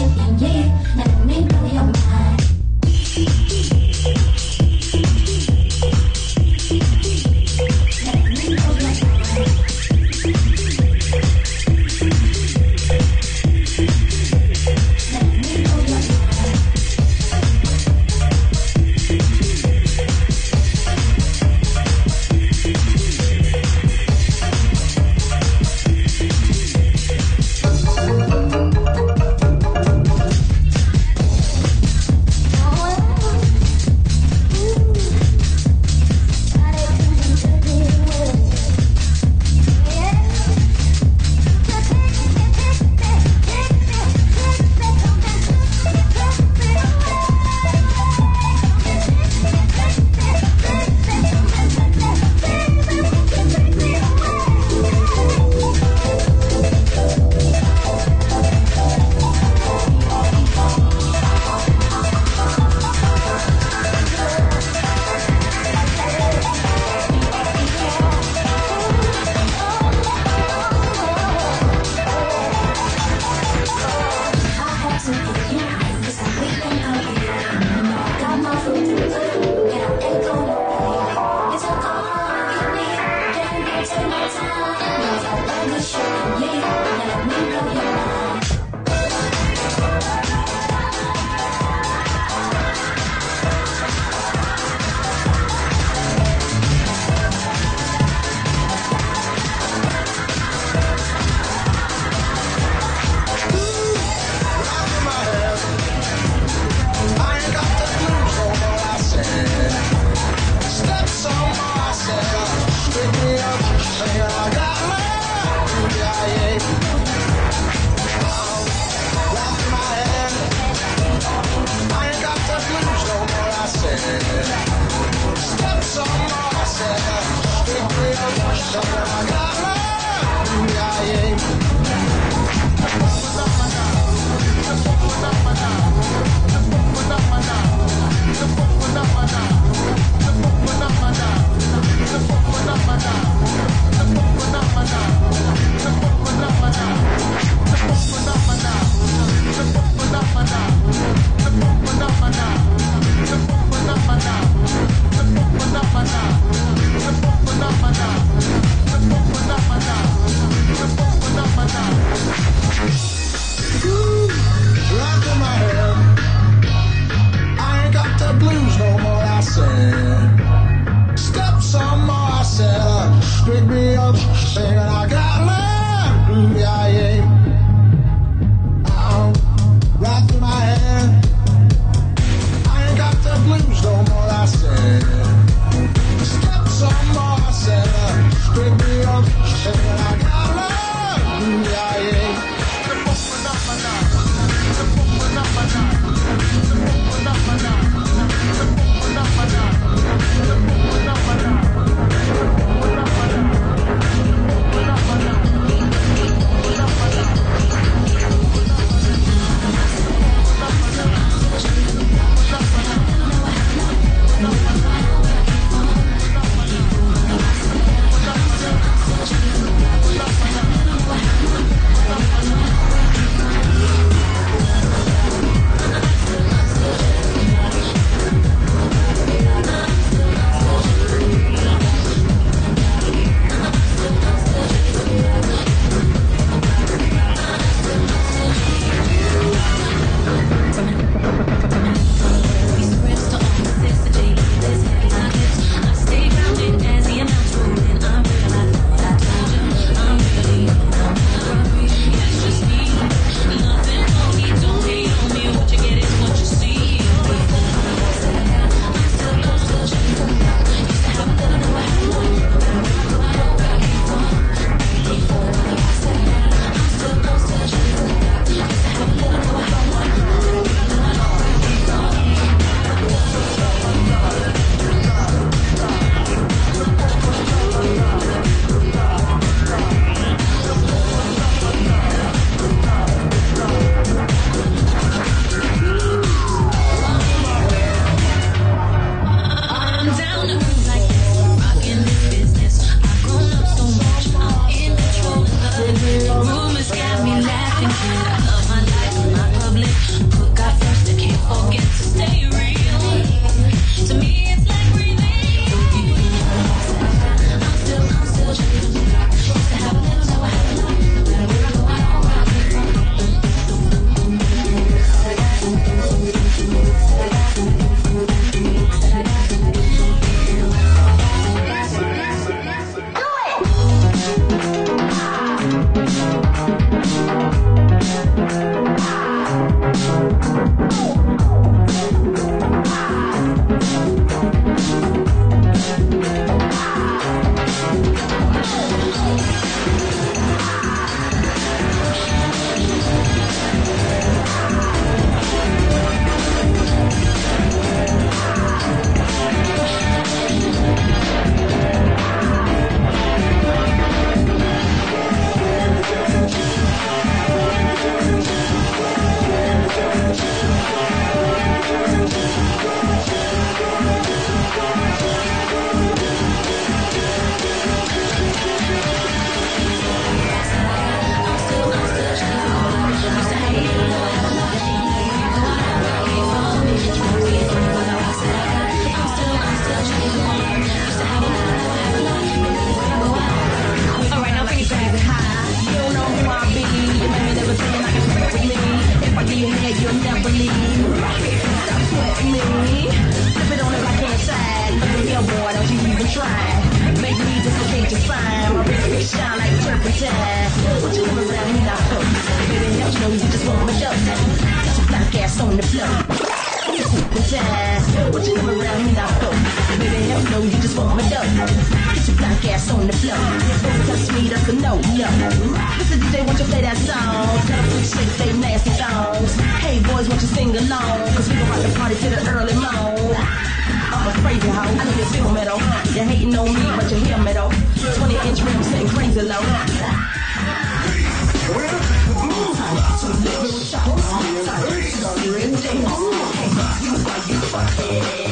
để biết sự kiện gì này ass on the floor. Time, but you come around me now, go. Baby, hell no, you just want my dough. Get your black ass on the floor. Don't touch me, that's a no, no. Listen, DJ, want you play that song? Tell them shake they nasty songs. Hey, boys, want you sing along? Cause we gon' rock the party to the early morn. I'm a crazy hoe. I know you feel me. You're hating on me, but you hear me though. 20 inch rim sitting crazy low. Time things. You fight. you are.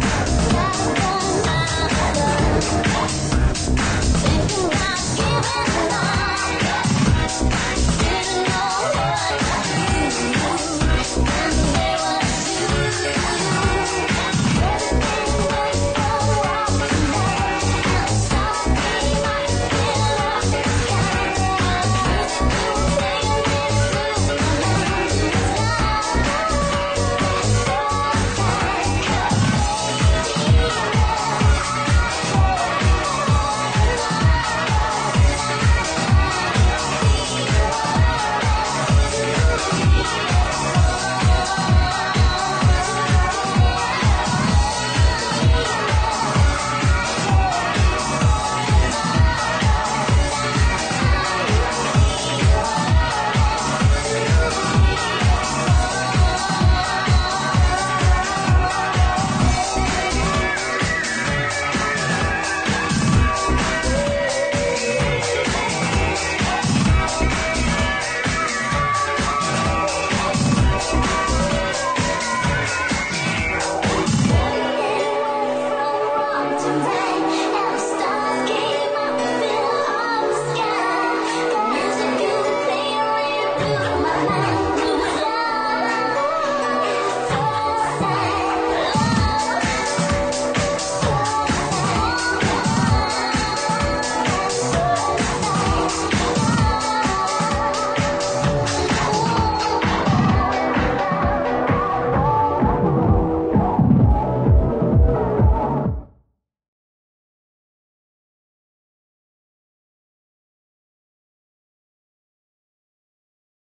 Yeah.